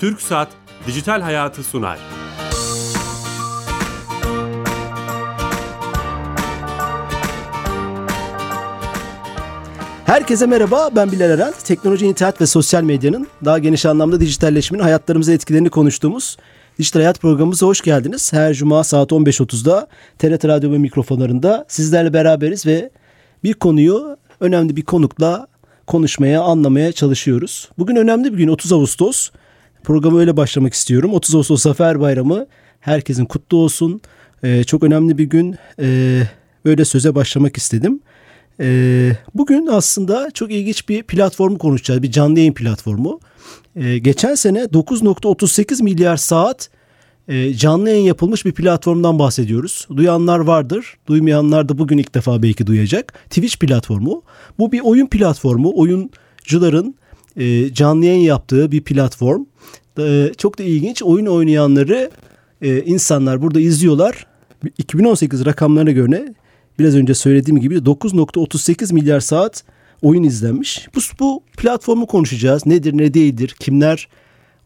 Türk Saat Dijital Hayatı sunar. Herkese merhaba, ben Bilal Eren. Teknoloji, internet ve sosyal medyanın daha geniş anlamda dijitalleşmenin hayatlarımıza etkilerini konuştuğumuz Dijital Hayat programımıza hoş geldiniz. Her cuma saat 15.30'da TRT Radyo ve mikrofonlarında sizlerle beraberiz ve bir konuyu önemli bir konukla konuşmaya, anlamaya çalışıyoruz. Bugün önemli bir gün 30 Ağustos. Programı öyle başlamak istiyorum. 30 Ağustos Zafer Bayramı herkesin kutlu olsun. Ee, çok önemli bir gün. Ee, böyle söze başlamak istedim. Ee, bugün aslında çok ilginç bir platformu konuşacağız. Bir canlı yayın platformu. Ee, geçen sene 9.38 milyar saat e, canlı yayın yapılmış bir platformdan bahsediyoruz. Duyanlar vardır. Duymayanlar da bugün ilk defa belki duyacak. Twitch platformu. Bu bir oyun platformu. Oyuncuların e, canlı yayın yaptığı bir platform. E, çok da ilginç. Oyun oynayanları e, insanlar burada izliyorlar. 2018 rakamlarına göre biraz önce söylediğim gibi 9.38 milyar saat oyun izlenmiş. Bu, bu platformu konuşacağız. Nedir ne değildir? Kimler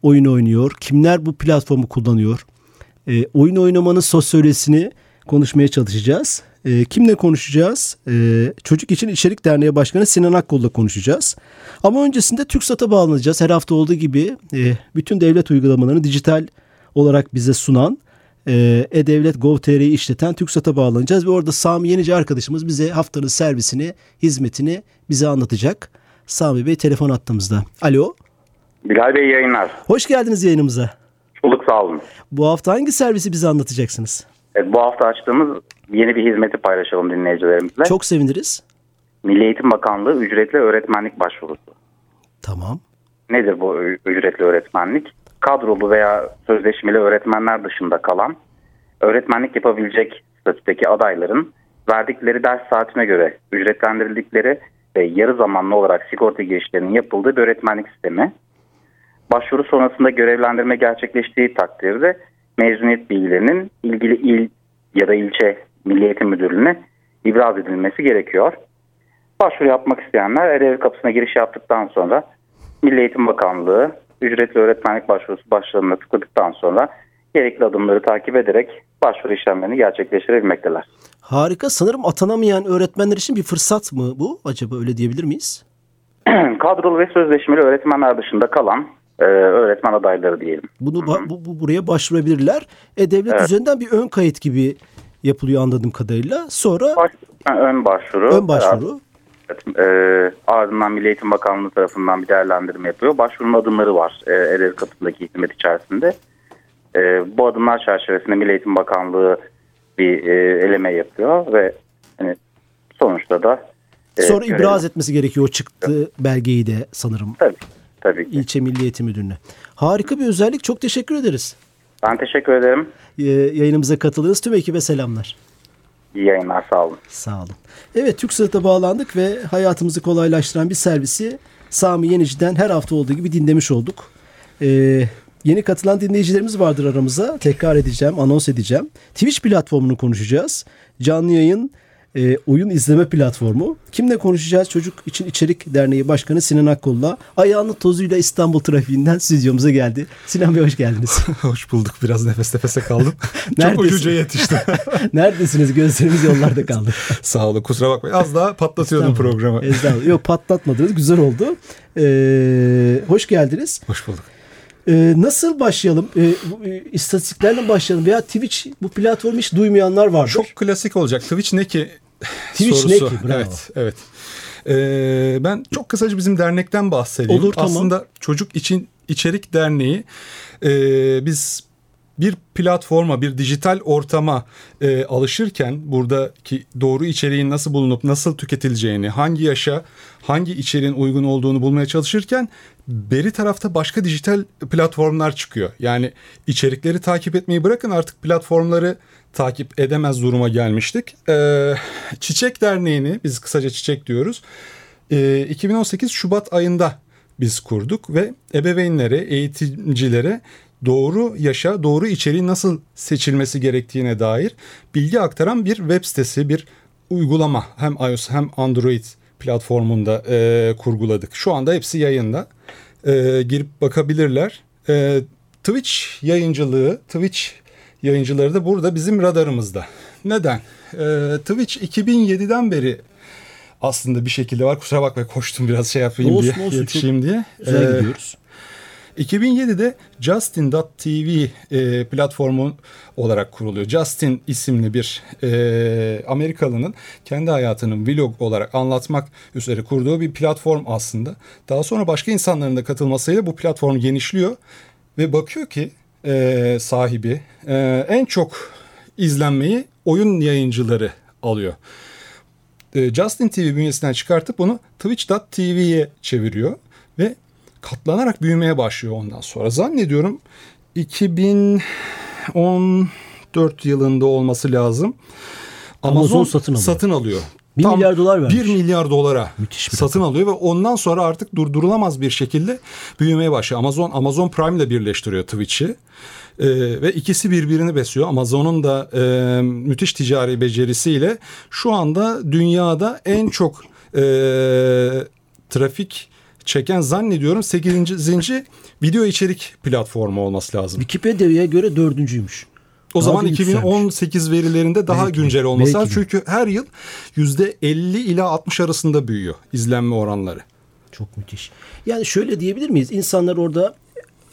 oyun oynuyor? Kimler bu platformu kullanıyor? E, oyun oynamanın sosyolojisini konuşmaya çalışacağız. E, kimle konuşacağız? E, Çocuk İçin İçerik Derneği Başkanı Sinan Akkol'la konuşacağız. Ama öncesinde TürkSat'a bağlanacağız. Her hafta olduğu gibi e, bütün devlet uygulamalarını dijital olarak bize sunan e, E-Devlet Gov.tr'yi işleten TürkSat'a bağlanacağız ve orada Sami Yenici arkadaşımız bize haftanın servisini, hizmetini bize anlatacak. Sami Bey telefon attığımızda. Alo. Bilal Bey yayınlar. Hoş geldiniz yayınımıza. Bulduk sağ olun. Bu hafta hangi servisi bize anlatacaksınız? Evet, bu hafta açtığımız yeni bir hizmeti paylaşalım dinleyicilerimizle. Çok seviniriz. Milli Eğitim Bakanlığı ücretli öğretmenlik başvurusu. Tamam. Nedir bu ücretli öğretmenlik? Kadrolu veya sözleşmeli öğretmenler dışında kalan öğretmenlik yapabilecek statüdeki adayların verdikleri ders saatine göre ücretlendirildikleri ve yarı zamanlı olarak sigorta girişlerinin yapıldığı bir öğretmenlik sistemi. Başvuru sonrasında görevlendirme gerçekleştiği takdirde mezuniyet bilgilerinin ilgili il ya da ilçe Milli Eğitim Müdürlüğü'ne ibraz edilmesi gerekiyor. Başvuru yapmak isteyenler erev kapısına giriş yaptıktan sonra Milli Eğitim Bakanlığı ücretli öğretmenlik başvurusu başlarına tıkladıktan sonra gerekli adımları takip ederek başvuru işlemlerini gerçekleştirebilmekteler. Harika. Sanırım atanamayan öğretmenler için bir fırsat mı bu? Acaba öyle diyebilir miyiz? Kadrolu ve sözleşmeli öğretmenler dışında kalan e, öğretmen adayları diyelim. Bunu bu, bu, buraya başvurabilirler. E devlet evet. üzerinden bir ön kayıt gibi yapılıyor anladığım kadarıyla. Sonra Baş, ön başvuru. Ön başvuru. Evet, e, ardından Milli Eğitim Bakanlığı tarafından bir değerlendirme yapıyor. Başvurunun adımları var e, Ereğli kapısındaki hizmet içerisinde. E, bu adımlar çerçevesinde Milli Eğitim Bakanlığı bir e, eleme yapıyor ve hani sonuçta da e, sonra görelim. ibraz etmesi gerekiyor o çıktı belgeyi de sanırım. Tabii. Tabii ki. İlçe Milli Eğitim Müdürlüğü'ne. Harika bir özellik. Çok teşekkür ederiz. Ben teşekkür ederim. Ee, yayınımıza katıldınız. Tüm ekibe selamlar. İyi yayınlar. Sağ olun. Sağ olun. Evet TürkSat'a bağlandık ve hayatımızı kolaylaştıran bir servisi Sami Yenici'den her hafta olduğu gibi dinlemiş olduk. Ee, yeni katılan dinleyicilerimiz vardır aramıza. Tekrar edeceğim, anons edeceğim. Twitch platformunu konuşacağız. Canlı yayın e, oyun izleme platformu. Kimle konuşacağız? Çocuk İçin İçerik Derneği Başkanı Sinan Akkol'la ayağının tozuyla İstanbul trafiğinden stüdyomuza geldi. Sinan Bey hoş geldiniz. hoş bulduk. Biraz nefes nefese kaldım. Çok ucuca yetiştim. Neredesiniz? Gözlerimiz yollarda kaldı. Sağ olun. Kusura bakmayın. Az daha patlatıyordum programı. Estağfurullah. Yok patlatmadınız. Güzel oldu. Ee, hoş geldiniz. Hoş bulduk. Ee, nasıl başlayalım? Ee, istatistiklerle başlayalım. Veya Twitch bu platformu hiç duymayanlar vardır. Çok klasik olacak. Twitch ne ki Twitch sorusu. ne ki? Bravo. Evet, evet. Ee, ben çok kısaca bizim dernekten bahsedeyim. Olur, tamam. Aslında Çocuk için İçerik Derneği e, biz bir platforma, bir dijital ortama e, alışırken buradaki doğru içeriğin nasıl bulunup nasıl tüketileceğini, hangi yaşa, hangi içeriğin uygun olduğunu bulmaya çalışırken beri tarafta başka dijital platformlar çıkıyor. Yani içerikleri takip etmeyi bırakın artık platformları takip edemez duruma gelmiştik. Ee, Çiçek Derneği'ni biz kısaca Çiçek diyoruz. Ee, 2018 Şubat ayında biz kurduk ve ebeveynlere, eğitimcilere doğru yaşa, doğru içeriği nasıl seçilmesi gerektiğine dair bilgi aktaran bir web sitesi, bir uygulama hem iOS hem Android platformunda e, kurguladık. Şu anda hepsi yayında. E, girip bakabilirler. e, Twitch yayıncılığı, Twitch yayıncıları da burada bizim radarımızda. Neden? E, Twitch 2007'den beri aslında bir şekilde var. Kusura bakma koştum biraz şey yapayım olsun, diye, olsun, yetişeyim diye. Güzel Ee, gidiyoruz. 2007'de Justin.tv e, platformu olarak kuruluyor. Justin isimli bir e, Amerikalının kendi hayatının vlog olarak anlatmak üzere kurduğu bir platform aslında. Daha sonra başka insanların da katılmasıyla bu platform genişliyor ve bakıyor ki e, sahibi e, en çok izlenmeyi oyun yayıncıları alıyor. E, Justin TV bünyesinden çıkartıp bunu Twitch.tv'ye çeviriyor ve katlanarak büyümeye başlıyor ondan sonra. Zannediyorum 2014 yılında olması lazım. Amazon satın alıyor. Satın alıyor. Bir milyar dolar vermiş. 1 milyar dolara Müthiş bir satın alıyor ve ondan sonra artık durdurulamaz bir şekilde büyümeye başlıyor. Amazon Amazon Prime ile birleştiriyor Twitch'i. Ee, ve ikisi birbirini besliyor. Amazon'un da e, müthiş ticari becerisiyle şu anda dünyada en çok e, trafik çeken zannediyorum 8. video içerik platformu olması lazım. Wikipedia'ya göre dördüncüymüş. O Daha zaman da yükselmiş. 2018 verilerinde daha Belki güncel olması lazım. Çünkü her yıl %50 ila 60 arasında büyüyor izlenme oranları. Çok müthiş. Yani şöyle diyebilir miyiz? İnsanlar orada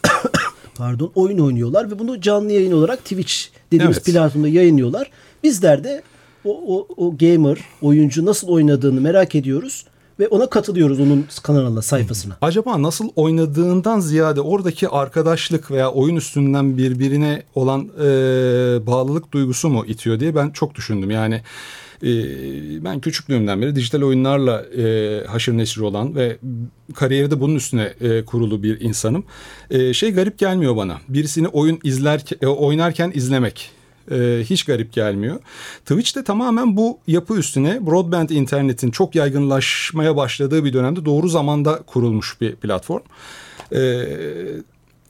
pardon oyun oynuyorlar ve bunu canlı yayın olarak Twitch dediğimiz Evet. platformda yayınlıyorlar. Bizler de o, o, o gamer, oyuncu nasıl oynadığını merak ediyoruz ve ona katılıyoruz onun kanalına, sayfasına. Acaba nasıl oynadığından ziyade oradaki arkadaşlık veya oyun üstünden birbirine olan e, bağlılık duygusu mu itiyor diye ben çok düşündüm. Yani ben küçüklüğümden beri dijital oyunlarla e, haşır neşir olan ve kariyeri de bunun üstüne e, kurulu bir insanım. E, şey garip gelmiyor bana. Birisini oyun izlerken e, oynarken izlemek. E, hiç garip gelmiyor. Twitch'te tamamen bu yapı üstüne broadband internetin çok yaygınlaşmaya başladığı bir dönemde doğru zamanda kurulmuş bir platform. E,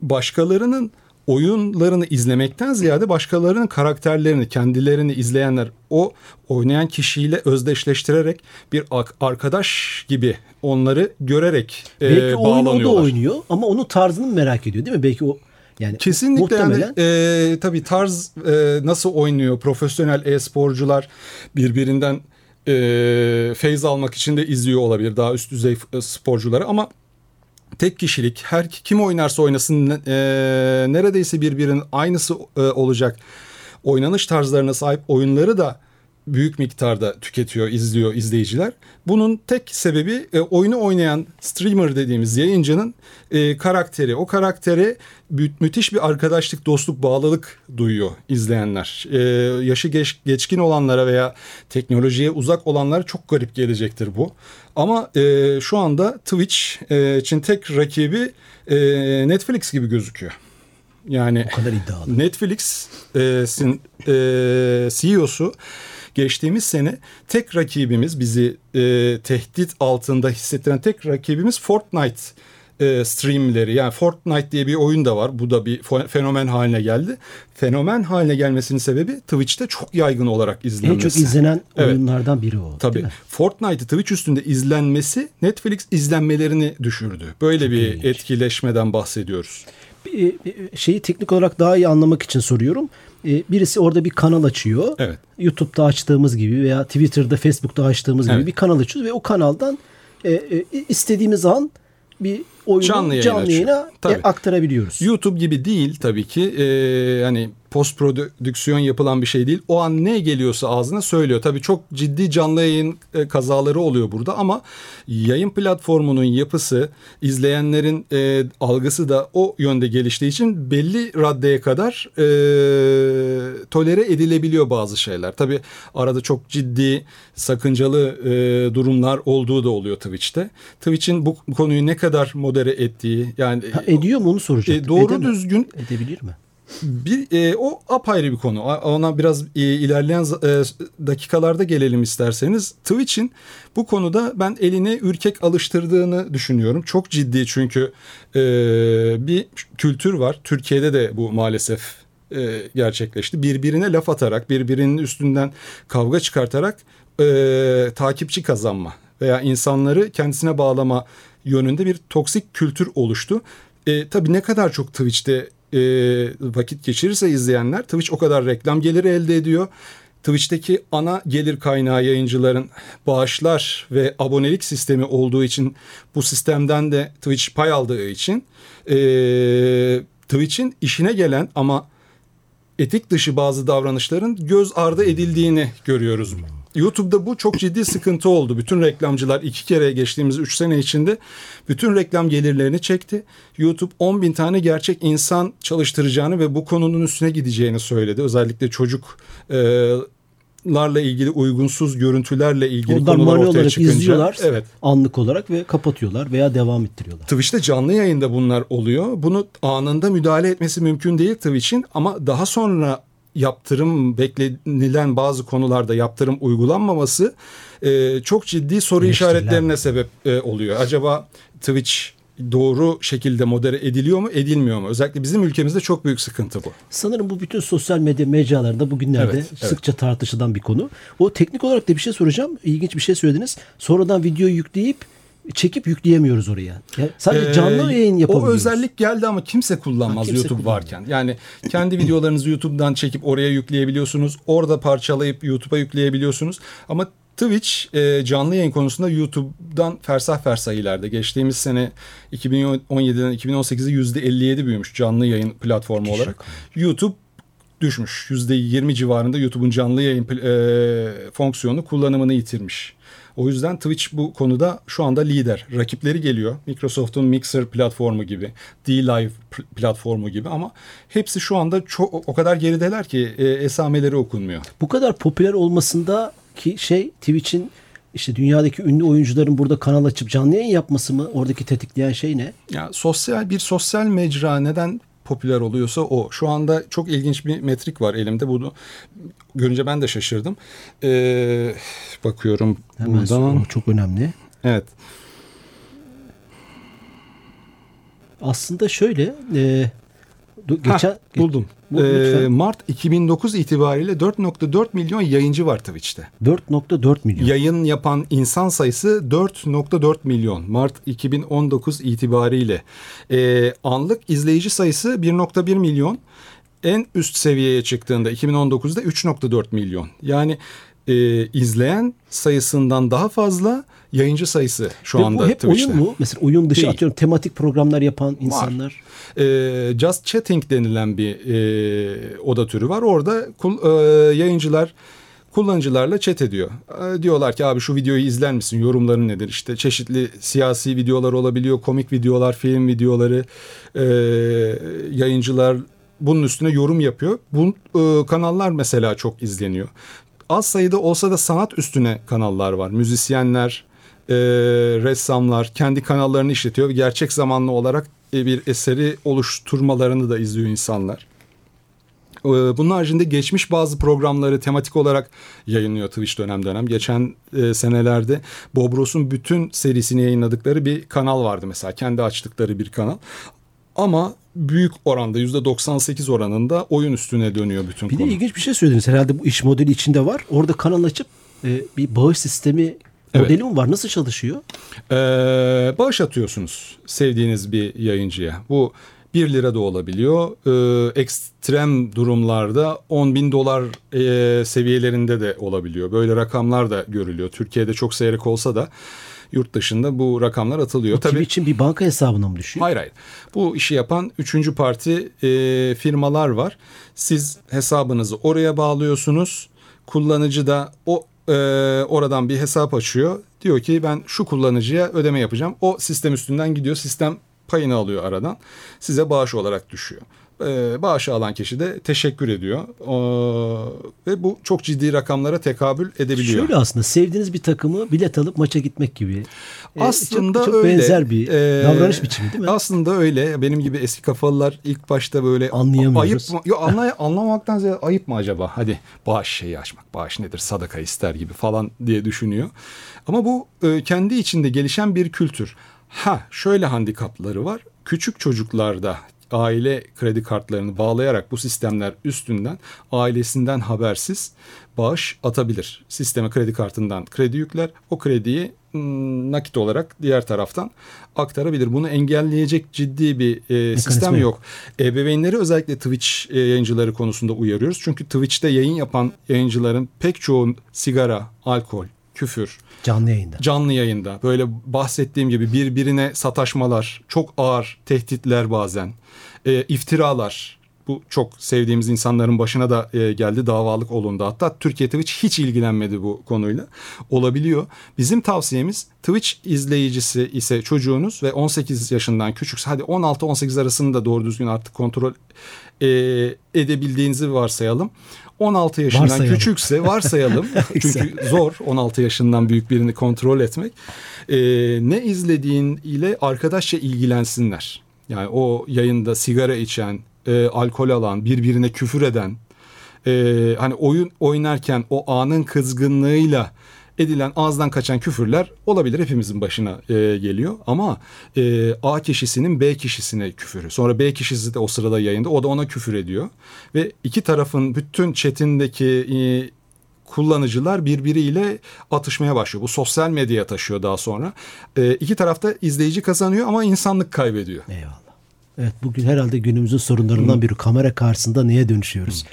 başkalarının oyunlarını izlemekten ziyade başkalarının karakterlerini, kendilerini izleyenler o oynayan kişiyle özdeşleştirerek bir arkadaş gibi onları görerek e, Belki o oyunu o da bağlanıyorlar. oynuyor ama onun tarzını merak ediyor değil mi? Belki o yani Kesinlikle muhtemelen. yani e, tabii tarz e, nasıl oynuyor profesyonel e-sporcular birbirinden e, feyz almak için de izliyor olabilir daha üst düzey e, sporcuları ama tek kişilik her kim oynarsa oynasın e, neredeyse birbirinin aynısı e, olacak oynanış tarzlarına sahip oyunları da büyük miktarda tüketiyor, izliyor izleyiciler. Bunun tek sebebi e, oyunu oynayan streamer dediğimiz yayıncının e, karakteri. O karaktere mü- müthiş bir arkadaşlık, dostluk, bağlılık duyuyor izleyenler. E, yaşı geç, geçkin olanlara veya teknolojiye uzak olanlara çok garip gelecektir bu. Ama e, şu anda Twitch e, için tek rakibi e, Netflix gibi gözüküyor. Yani o kadar iddialı. Netflix'in e, CEO'su geçtiğimiz sene tek rakibimiz bizi e, tehdit altında hissettiren tek rakibimiz Fortnite e, streamleri. Yani Fortnite diye bir oyun da var. Bu da bir fenomen haline geldi. Fenomen haline gelmesinin sebebi Twitch'te çok yaygın olarak En izlenmesi. çok izlenen Evet. oyunlardan biri o. Tabii. Fortnite'ı Twitch üstünde izlenmesi Netflix izlenmelerini düşürdü. Böyle bir ilginç. etkileşmeden bahsediyoruz. Şeyi teknik olarak daha iyi anlamak için soruyorum. E, Birisi orada bir kanal açıyor. Evet. YouTube'da açtığımız gibi veya Twitter'da, Facebook'ta açtığımız gibi Evet. bir kanal açıyoruz ve o kanaldan e, e, istediğimiz an bir oyunu Canlı canlı, yayın açıyor. yayına e, aktarabiliyoruz. YouTube gibi değil tabii ki. Ee, hani post prodüksiyon yapılan bir şey değil. O an ne geliyorsa ağzına söylüyor. Tabii çok ciddi canlı yayın e, kazaları oluyor burada ama yayın platformunun yapısı, izleyenlerin e, algısı da o yönde geliştiği için belli raddeye kadar e, tolere edilebiliyor bazı şeyler. Tabii arada çok ciddi sakıncalı e, durumlar olduğu da oluyor Twitch'te. Twitch'in bu konuyu ne kadar modere ettiği yani Ha, ediyor mu onu soracaktım. e, doğru Edemez. düzgün Edebilir mi? bir e, o apayrı bir konu. Ona biraz e, ilerleyen e, dakikalarda gelelim isterseniz. Twitch'in bu konuda ben eline ürkek alıştırdığını düşünüyorum. Çok ciddi çünkü e, bir kültür var. Türkiye'de de bu maalesef e, gerçekleşti. Birbirine laf atarak, birbirinin üstünden kavga çıkartarak e, takipçi kazanma veya insanları kendisine bağlama yönünde bir toksik kültür oluştu. E, tabii ne kadar çok Twitch'te e, vakit geçirirse izleyenler Twitch o kadar reklam geliri elde ediyor. Twitch'teki ana gelir kaynağı yayıncıların bağışlar ve abonelik sistemi olduğu için bu sistemden de Twitch pay aldığı için e, Twitch'in işine gelen ama etik dışı bazı davranışların göz ardı edildiğini görüyoruz. YouTube'da bu çok ciddi sıkıntı oldu. Bütün reklamcılar iki kere geçtiğimiz üç sene içinde bütün reklam gelirlerini çekti. YouTube 10 bin tane gerçek insan çalıştıracağını ve bu konunun üstüne gideceğini söyledi. Özellikle çocuk e, larla ilgili uygunsuz görüntülerle ilgili Onlar konular ortaya olarak çıkınca izliyorlar evet anlık olarak ve kapatıyorlar veya devam ettiriyorlar. Twitch'te canlı yayında bunlar oluyor. Bunu anında müdahale etmesi mümkün değil Twitch'in ama daha sonra yaptırım beklenilen bazı konularda yaptırım uygulanmaması e, çok ciddi soru işaretlerine sebep e, oluyor. Acaba Twitch doğru şekilde modere ediliyor mu edilmiyor mu? Özellikle bizim ülkemizde çok büyük sıkıntı bu. Sanırım bu bütün sosyal medya mecralarında bugünlerde Evet, evet. sıkça tartışılan bir konu. O teknik olarak da bir şey soracağım. İlginç bir şey söylediniz. Sonradan videoyu yükleyip çekip yükleyemiyoruz oraya. Ya sadece Ee, canlı yayın yapabiliyoruz. O özellik geldi ama kimse kullanmaz Ha, kimse YouTube kullanmıyor. varken. Yani kendi videolarınızı YouTube'dan çekip oraya yükleyebiliyorsunuz. Orada parçalayıp YouTube'a yükleyebiliyorsunuz. Ama Twitch e, canlı yayın konusunda YouTube'dan fersah fersah ileride. Geçtiğimiz sene 2017'den 2018'e %57 büyümüş canlı yayın platformu olarak. YouTube düşmüş. %20 civarında YouTube'un canlı yayın e, fonksiyonu kullanımını yitirmiş. O yüzden Twitch bu konuda şu anda lider. Rakipleri geliyor. Microsoft'un Mixer platformu gibi, D-Live pl- platformu gibi ama hepsi şu anda çok o kadar gerideler ki e, esameleri okunmuyor. Bu kadar popüler olmasında ki şey Twitch'in işte dünyadaki ünlü oyuncuların burada kanal açıp canlı yayın yapması mı? Oradaki tetikleyen şey ne? Ya sosyal bir sosyal mecra neden popüler oluyorsa o. Şu anda çok ilginç bir metrik var elimde. Bunu görünce ben de şaşırdım. Ee, bakıyorum Hemen buradan. sor- çok önemli. Evet. Aslında şöyle e, geçen Hah, buldum. Bu- Ee. Mart 2009 itibariyle 4.4 milyon yayıncı var Twitch'te. 4.4 milyon. Yayın yapan insan sayısı 4.4 milyon. Mart 2019 itibariyle. Ee, anlık izleyici sayısı 1.1 milyon. En üst seviyeye çıktığında 2019'da 3.4 milyon. Yani e, izleyen sayısından daha fazla yayıncı sayısı şu Ve ası bu hep Twitch'te. oyun mu? Mesela oyun dışı Değil. atıyorum tematik programlar yapan insanlar. e, Just Chatting denilen bir e, oda türü var. Orada kul, e, yayıncılar kullanıcılarla chat ediyor. E, diyorlar ki abi şu videoyu izler misin? Yorumların nedir? İşte çeşitli siyasi videolar olabiliyor, komik videolar, film videoları. E, yayıncılar bunun üstüne yorum yapıyor. Bu e, kanallar mesela çok izleniyor. Az sayıda olsa da sanat üstüne kanallar var. Müzisyenler, e, ressamlar kendi kanallarını işletiyor ve gerçek zamanlı olarak e, bir eseri oluşturmalarını da izliyor insanlar. E, Bunun haricinde geçmiş bazı programları tematik olarak yayınlıyor Twitch dönem dönem. Geçen e, senelerde Bob Ross'un bütün serisini yayınladıkları bir kanal vardı mesela. Kendi açtıkları bir kanal. Ama büyük oranda %98 oranında oyun üstüne dönüyor bütün Bir de konu. ilginç bir şey söylediniz. Herhalde bu iş modeli içinde var. Orada kanal açıp e, bir bağış sistemi Evet. modeli mi var? Nasıl çalışıyor? Ee, bağış atıyorsunuz sevdiğiniz bir yayıncıya. Bu 1 lira da olabiliyor. Ee, ekstrem durumlarda 10 bin dolar e, seviyelerinde de olabiliyor. Böyle rakamlar da görülüyor. Türkiye'de çok seyrek olsa da yurt dışında bu rakamlar atılıyor. Tabii. için bir banka hesabına mı düşüyor? Hayır hayır. Bu işi yapan üçüncü parti e, firmalar var. Siz hesabınızı oraya bağlıyorsunuz. Kullanıcı da o e, oradan bir hesap açıyor. Diyor ki ben şu kullanıcıya ödeme yapacağım. O sistem üstünden gidiyor. Sistem payını alıyor aradan. Size bağış olarak düşüyor. E, bağışı alan kişi de teşekkür ediyor. O, ve bu çok ciddi rakamlara tekabül edebiliyor. Şöyle aslında sevdiğiniz bir takımı bilet alıp maça gitmek gibi. E, Aslında çok, çok öyle. benzer bir Ee, davranış biçimi değil mi? Aslında öyle. Benim gibi eski kafalılar ilk başta böyle Anlayamıyoruz. ayıp mı? Yok anlay anlamaktan ziyade ayıp mı acaba? Hadi bağış şeyi açmak. Bağış nedir? Sadaka ister gibi falan diye düşünüyor. Ama bu e, kendi içinde gelişen bir kültür. Ha şöyle handikapları var. Küçük çocuklarda aile kredi kartlarını bağlayarak bu sistemler üstünden ailesinden habersiz bağış atabilir. Sisteme kredi kartından kredi yükler. O krediyi nakit olarak diğer taraftan aktarabilir. Bunu engelleyecek ciddi bir e, sistem yok. Ebeveynleri özellikle Twitch e, yayıncıları konusunda uyarıyoruz. Çünkü Twitch'te yayın yapan yayıncıların pek çoğu sigara, alkol, küfür, Canlı yayında. canlı yayında böyle bahsettiğim gibi birbirine sataşmalar, çok ağır tehditler bazen, e, iftiralar. Bu çok sevdiğimiz insanların başına da e, geldi davalık olundu. Hatta Türkiye Twitch hiç ilgilenmedi bu konuyla. Olabiliyor. Bizim tavsiyemiz Twitch izleyicisi ise çocuğunuz ve 18 yaşından küçükse hadi 16-18 arasını da doğru düzgün artık kontrol e, edebildiğinizi varsayalım. 16 yaşından Varsayalım. küçükse varsayalım. Çünkü zor 16 yaşından büyük birini kontrol etmek. Ee, ne izlediğin ile arkadaşça ilgilensinler. Yani o yayında sigara içen, e, alkol alan, birbirine küfür eden, e, hani oyun oynarken o anın kızgınlığıyla edilen ağızdan kaçan küfürler olabilir hepimizin başına e, geliyor ama e, A kişisinin B kişisine küfürü sonra B kişisi de o sırada yayında o da ona küfür ediyor ve iki tarafın bütün chatindeki e, kullanıcılar birbiriyle atışmaya başlıyor. Bu sosyal medyaya taşıyor daha sonra. E, iki tarafta izleyici kazanıyor ama insanlık kaybediyor. Eyvallah. Evet bugün herhalde günümüzün sorunlarından biri kamera karşısında neye dönüşüyoruz?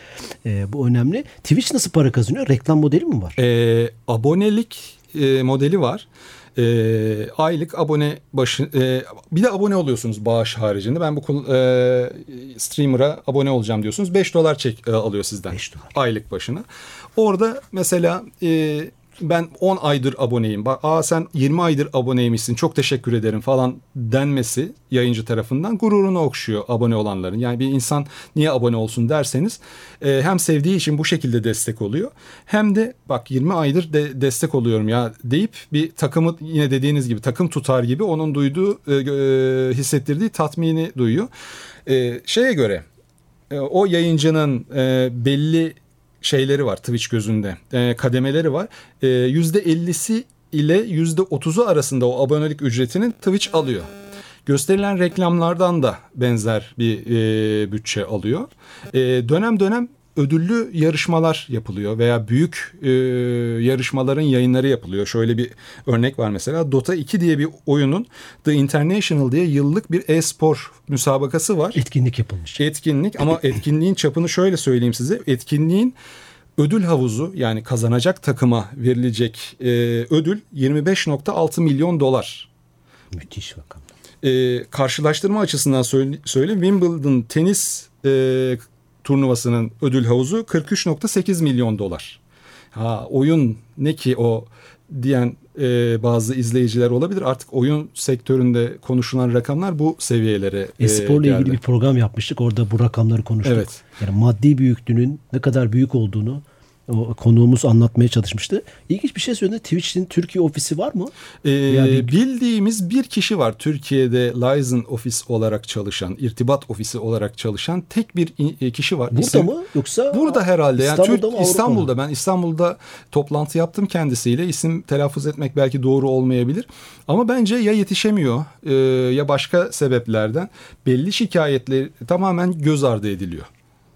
Ee, bu önemli. Twitch nasıl para kazanıyor? Reklam modeli mi var? E, abonelik e, modeli var. E, aylık abone başı e, bir de abone oluyorsunuz bağış haricinde. Ben bu e, streamer'a abone olacağım diyorsunuz. 5 dolar çek e, alıyor sizden. Beş dolar. Aylık başına. Orada mesela e, ben 10 aydır aboneyim. Bak aa sen 20 aydır aboneymişsin. Çok teşekkür ederim falan denmesi yayıncı tarafından gururunu okşuyor abone olanların. Yani bir insan niye abone olsun derseniz e, hem sevdiği için bu şekilde destek oluyor. Hem de bak 20 aydır de destek oluyorum ya deyip bir takımı yine dediğiniz gibi takım tutar gibi onun duyduğu e, e, hissettirdiği tatmini duyuyor. E, şeye göre e, o yayıncının e, belli şeyleri var Twitch gözünde. E, kademeleri var. E, %50'si ile %30'u arasında o abonelik ücretinin Twitch alıyor. Gösterilen reklamlardan da benzer bir e, bütçe alıyor. E, dönem dönem ödüllü yarışmalar yapılıyor veya büyük e, yarışmaların yayınları yapılıyor. Şöyle bir örnek var mesela Dota 2 diye bir oyunun The International diye yıllık bir e-spor müsabakası var Etkinlik yapılmış. etkinlik ama etkinliğin çapını şöyle söyleyeyim size. Etkinliğin ödül havuzu yani kazanacak takıma verilecek e, ödül 25.6 milyon dolar. Müthiş rakam. E, karşılaştırma açısından söyle, söyleyeyim Wimbledon tenis e, turnuvasının ödül havuzu 43.8 milyon dolar. Ha oyun ne ki o diyen e, bazı izleyiciler olabilir. Artık oyun sektöründe konuşulan rakamlar bu seviyelere e, E-sporla ilgili geldi. bir program yapmıştık. Orada bu rakamları konuştuk. Evet. Yani maddi büyüklüğünün ne kadar büyük olduğunu o konuğumuz anlatmaya çalışmıştı. İlginç bir şey söyledi. Twitch'in Türkiye ofisi var mı? Ee, bir- bildiğimiz bir kişi var Türkiye'de liaison ofis olarak çalışan, irtibat ofisi olarak çalışan tek bir i- kişi var. Burada İsim- mı yoksa Burada herhalde. Yani İstanbul'da Türk- mı Avrupa'da mı? İstanbul'da ben İstanbul'da toplantı yaptım kendisiyle. İsim telaffuz etmek belki doğru olmayabilir. Ama bence ya yetişemiyor e, ya başka sebeplerden belli şikayetler tamamen göz ardı ediliyor.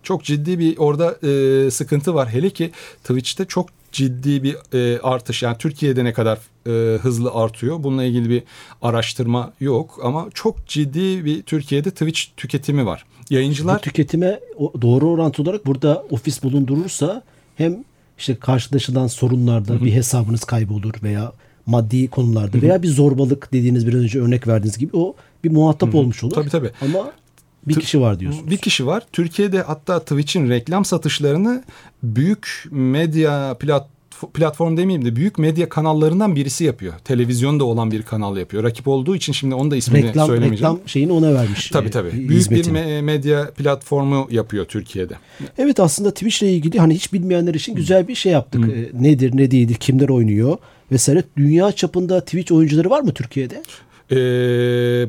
Çok ciddi bir orada e, sıkıntı var. Hele ki Twitch'te çok ciddi bir e, artış. Yani Türkiye'de ne kadar e, hızlı artıyor. Bununla ilgili bir araştırma yok ama çok ciddi bir Türkiye'de Twitch tüketimi var. bu Yayıncılar tüketime o- doğru orantı olarak burada ofis bulundurursa hem işte karşılaşılan sorunlarda bir hesabınız kaybolur veya maddi konularda veya bir zorbalık dediğiniz bir önce örnek verdiğiniz gibi o bir muhatap olmuş olur. Tabii, tabii. Ama bir kişi var diyorsunuz. Bir kişi var. Türkiye'de hatta Twitch'in reklam satışlarını büyük medya plat platform demeyeyim de büyük medya kanallarından birisi yapıyor. Televizyonda olan bir kanal yapıyor. Rakip olduğu için şimdi onu da ismini reklam söylemeyeceğim. reklam şeyini ona vermiş. Tabii e, tabii. Büyük hizmetini. bir me- medya platformu yapıyor Türkiye'de. Evet aslında Twitch ile ilgili hani hiç bilmeyenler için güzel bir şey yaptık. E, nedir, ne değildir, kimler oynuyor vesaire. Dünya çapında Twitch oyuncuları var mı Türkiye'de? Ee,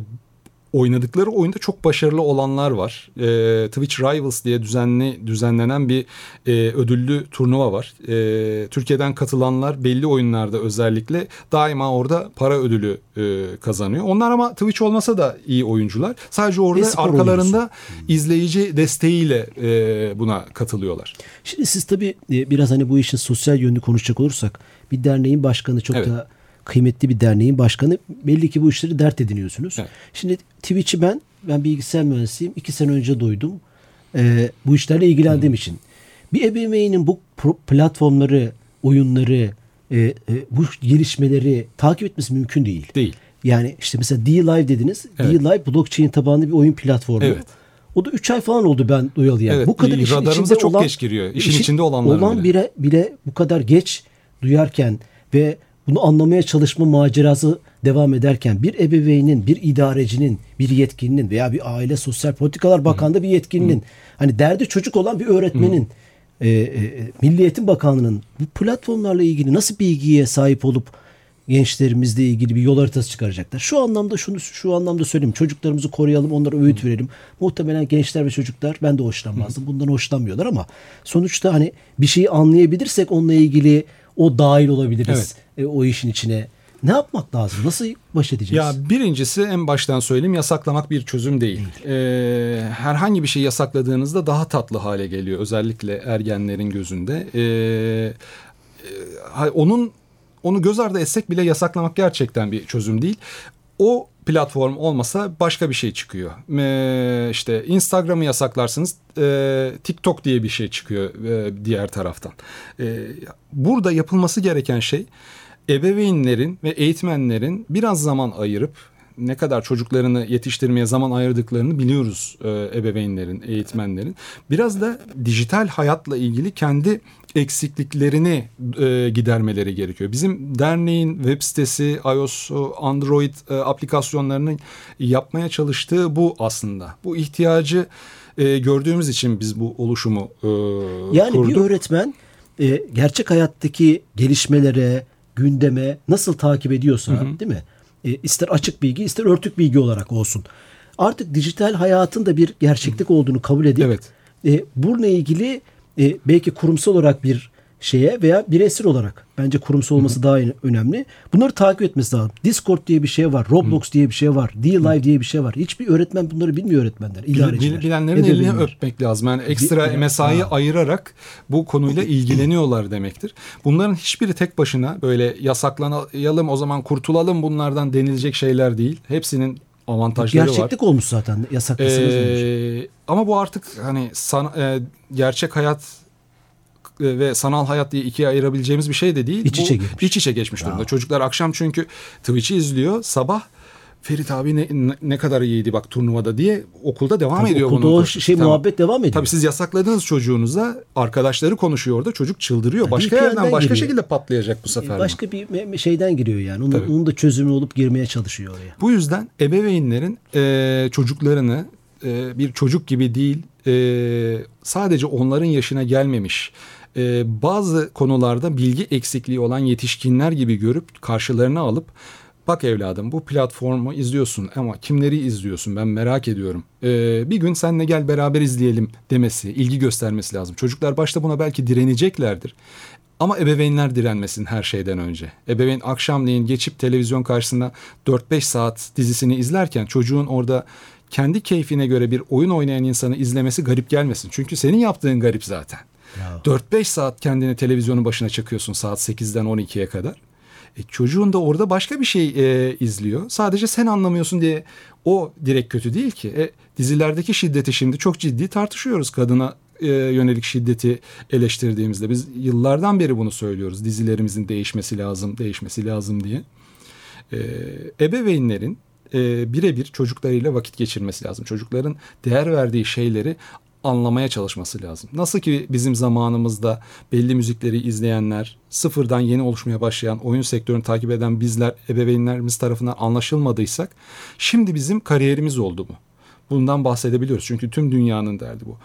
oynadıkları oyunda çok başarılı olanlar var. Ee, Twitch Rivals diye düzenli düzenlenen bir e, ödüllü turnuva var. Ee, Türkiye'den katılanlar belli oyunlarda özellikle daima orada para ödülü e, kazanıyor. Onlar ama Twitch olmasa da iyi oyuncular. Sadece orada E-spor arkalarında izleyici desteğiyle e, buna katılıyorlar. Şimdi siz tabii e, biraz hani bu işin sosyal yönünü konuşacak olursak bir derneğin başkanı çok Evet. da kıymetli bir derneğin başkanı. Belli ki bu işleri dert ediniyorsunuz. Evet. Şimdi Twitch'i ben, ben bilgisayar mühendisiyim. iki sene önce duydum. Ee, bu işlerle ilgilendiğim için. Bir ebeveynin bu platformları, oyunları, e, e, bu gelişmeleri takip etmesi mümkün değil. Değil. Yani işte mesela D-Live dediniz. Evet. D-Live blockchain tabanlı bir oyun platformu. Evet. O da 3 ay falan oldu ben duyalı yani. Evet, bu kadar işin içinde çok olan, geç giriyor. İşin içinde olanların olan bile. bile. bile bu kadar geç duyarken ve bunu anlamaya çalışma macerası devam ederken bir ebeveynin, bir idarecinin, bir yetkilinin veya bir aile sosyal politikalar bakanlığı bir yetkilinin hani derdi çocuk olan bir öğretmenin e, e, Milli Eğitim Bakanlığı'nın bu platformlarla ilgili nasıl bilgiye sahip olup gençlerimizle ilgili bir yol haritası çıkaracaklar. Şu anlamda şunu şu anlamda söyleyeyim. Çocuklarımızı koruyalım, onlara öğüt verelim. Muhtemelen gençler ve çocuklar ben de hoşlanmazdım. Bundan hoşlanmıyorlar ama sonuçta hani bir şeyi anlayabilirsek onunla ilgili o dahil olabiliriz e, o işin içine. Ne yapmak lazım? Nasıl baş edeceğiz? Ya birincisi en baştan söyleyeyim yasaklamak bir çözüm değil. Ee, herhangi bir şey yasakladığınızda daha tatlı hale geliyor özellikle ergenlerin gözünde. Ee, e, onun onu göz ardı etsek bile yasaklamak gerçekten bir çözüm değil. O platform olmasa başka bir şey çıkıyor. Ee, işte Instagram'ı yasaklarsınız e, TikTok diye bir şey çıkıyor e, diğer taraftan. Ee, burada yapılması gereken şey ebeveynlerin ve eğitmenlerin biraz zaman ayırıp ne kadar çocuklarını yetiştirmeye zaman ayırdıklarını biliyoruz e, ebeveynlerin, eğitmenlerin. Biraz da dijital hayatla ilgili kendi eksikliklerini e, gidermeleri gerekiyor. Bizim derneğin web sitesi, iOS, Android e, aplikasyonlarının yapmaya çalıştığı bu aslında. Bu ihtiyacı e, gördüğümüz için biz bu oluşumu e, yani kurduk. bir öğretmen e, gerçek hayattaki gelişmelere, gündeme nasıl takip ediyorsa değil mi? E, ister açık bilgi ister örtük bilgi olarak olsun. Artık dijital hayatın da bir gerçeklik olduğunu kabul edip Evet. e, bununla ilgili e, belki kurumsal olarak bir şeye veya bireysel olarak bence kurumsal olması daha önemli. Bunları takip etmesi lazım. Discord diye bir şey var, Roblox diye bir şey var, D-Live diye bir şey var. Hiçbir öğretmen bunları bilmiyor öğretmenler, idareciler. bil- bilenlerin elini öpmek lazım. Yani ekstra Bil- mesai Ha. ayırarak bu konuyla ilgileniyorlar demektir. Bunların hiçbiri tek başına böyle yasaklanalım o zaman kurtulalım bunlardan denilecek şeyler değil. Hepsinin avantajları var. Gerçeklik olmuş zaten olacak? Ee, ama bu artık hani san- e, gerçek hayat e, ve sanal hayat diye ikiye ayırabileceğimiz bir şey de değil. İç içe geçmiş. iç içe geçmiş durumda. Çocuklar akşam çünkü Twitch'i izliyor. Sabah Ferit abi ne, ne- kadar iyiydi bak turnuvada diye okulda devam Tabii ediyor okulda bunun o koşusu. şey Tamam. muhabbet devam ediyor. Tabii siz yasakladığınız çocuğunuza arkadaşları konuşuyor orada çocuk çıldırıyor. Başka VPN'den yerden başka giriyor. şekilde patlayacak bu sefer. bu. Başka bir me- me- şeyden giriyor yani. Onun, Tabii. onun da çözümü olup girmeye çalışıyor oraya. Bu yüzden ebeveynlerin e, çocuklarını e, bir çocuk gibi değil e, sadece onların yaşına gelmemiş e, bazı konularda bilgi eksikliği olan yetişkinler gibi görüp karşılarına alıp bak evladım bu platformu izliyorsun ama kimleri izliyorsun ben merak ediyorum. E, bir gün senle gel beraber izleyelim demesi, ilgi göstermesi lazım. Çocuklar başta buna belki direneceklerdir. Ama ebeveynler direnmesin her şeyden önce. Ebeveyn akşamleyin geçip televizyon karşısında 4-5 saat dizisini izlerken çocuğun orada kendi keyfine göre bir oyun oynayan insanı izlemesi garip gelmesin. Çünkü senin yaptığın garip zaten. 4-5 saat kendini televizyonun başına çakıyorsun saat 8'den 12'ye kadar. E, çocuğun da orada başka bir şey e, izliyor. Sadece sen anlamıyorsun diye o direkt kötü değil ki. E, dizilerdeki şiddeti şimdi çok ciddi tartışıyoruz. Kadına e, yönelik şiddeti eleştirdiğimizde biz yıllardan beri bunu söylüyoruz. Dizilerimizin değişmesi lazım, değişmesi lazım diye. E, ebeveynlerin e, birebir çocuklarıyla vakit geçirmesi lazım. Çocukların değer verdiği şeyleri anlamaya çalışması lazım. Nasıl ki bizim zamanımızda belli müzikleri izleyenler, sıfırdan yeni oluşmaya başlayan oyun sektörünü takip eden bizler ebeveynlerimiz tarafından anlaşılmadıysak, şimdi bizim kariyerimiz oldu bu. Bundan bahsedebiliyoruz çünkü tüm dünyanın derdi bu.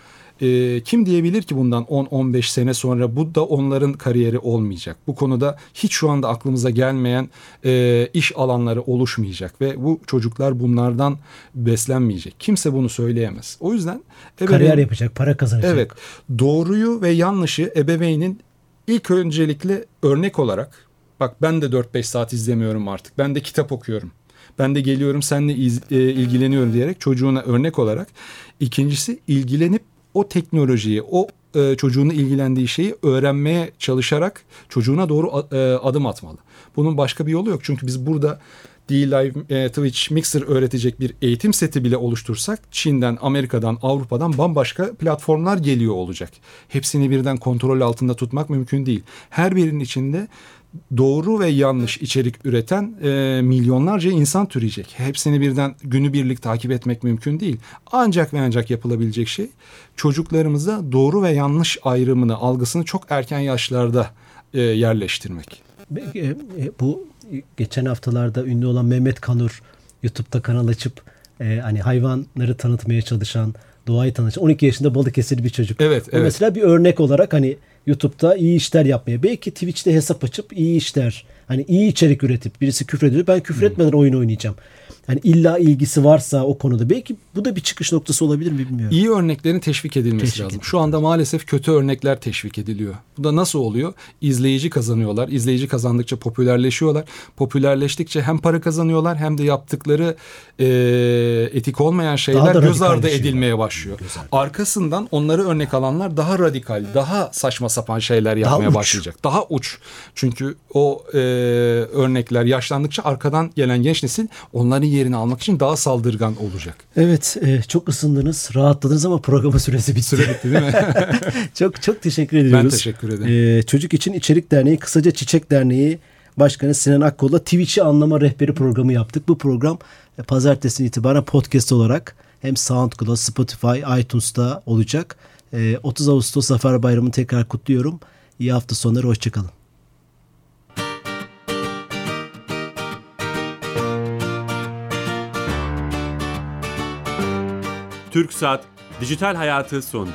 Ee, kim diyebilir ki bundan 10-15 sene sonra bu da onların kariyeri olmayacak. Bu konuda hiç şu anda aklımıza gelmeyen e, iş alanları oluşmayacak ve bu çocuklar bunlardan beslenmeyecek. Kimse bunu söyleyemez. O yüzden Kariyer yapacak, para kazanacak. Evet. Doğruyu ve yanlışı ebeveynin ilk öncelikle örnek olarak bak ben de 4-5 saat izlemiyorum artık. Ben de kitap okuyorum. Ben de geliyorum seninle iz- e, ilgileniyorum diyerek çocuğuna örnek olarak. İkincisi ilgilenip o teknolojiyi, o e, çocuğunu ilgilendiği şeyi öğrenmeye çalışarak çocuğuna doğru e, adım atmalı. Bunun başka bir yolu yok. Çünkü biz burada D-Live, e, Twitch, Mixer öğretecek bir eğitim seti bile oluştursak Çin'den, Amerika'dan, Avrupa'dan bambaşka platformlar geliyor olacak. Hepsini birden kontrol altında tutmak mümkün değil. Her birinin içinde doğru ve yanlış içerik üreten e, milyonlarca insan türeyecek. Hepsini birden günübirlik takip etmek mümkün değil. Ancak ve ancak yapılabilecek şey çocuklarımıza doğru ve yanlış ayrımını, algısını çok erken yaşlarda e, yerleştirmek. E, e, bu geçen haftalarda ünlü olan Mehmet Kanur YouTube'da kanal açıp e, hani hayvanları tanıtmaya çalışan, doğayı tanıtacak 12 yaşında Balıkesirli bir çocuk. Evet, evet. Mesela bir örnek olarak hani YouTube'da iyi işler yapmaya. Belki Twitch'te hesap açıp iyi işler, hani iyi içerik üretip birisi küfür ediyor. Ben küfür hmm. oyun oynayacağım. Hani illa ilgisi varsa o konuda belki bu da bir çıkış noktası olabilir mi bilmiyorum. İyi örneklerin teşvik edilmesi teşvik lazım. Edilmesi. Şu anda maalesef kötü örnekler teşvik ediliyor. Bu da nasıl oluyor? İzleyici kazanıyorlar. İzleyici kazandıkça popülerleşiyorlar. Popülerleştikçe hem para kazanıyorlar hem de yaptıkları e, etik olmayan şeyler göz ardı edilmeye başlıyor. Arkasından onları örnek alanlar daha radikal, daha saçma sapan şeyler yapmaya daha başlayacak. Daha uç. Çünkü o e, örnekler yaşlandıkça arkadan gelen genç nesil onların yerini almak için daha saldırgan olacak. Evet e, çok ısındınız, rahatladınız ama programın süresi bitti. Süre bitti değil mi? çok çok teşekkür ediyoruz. Ben teşekkür ederim. E, Çocuk için İçerik Derneği, kısaca Çiçek Derneği Başkanı Sinan Akkol'la Twitch'i anlama rehberi programı yaptık. Bu program e, pazartesi itibaren podcast olarak hem SoundCloud, Spotify, iTunes'ta olacak. E, 30 Ağustos Zafer Bayramı'nı tekrar kutluyorum. İyi hafta sonları, hoşçakalın. Türk Saat Dijital Hayatı sondu.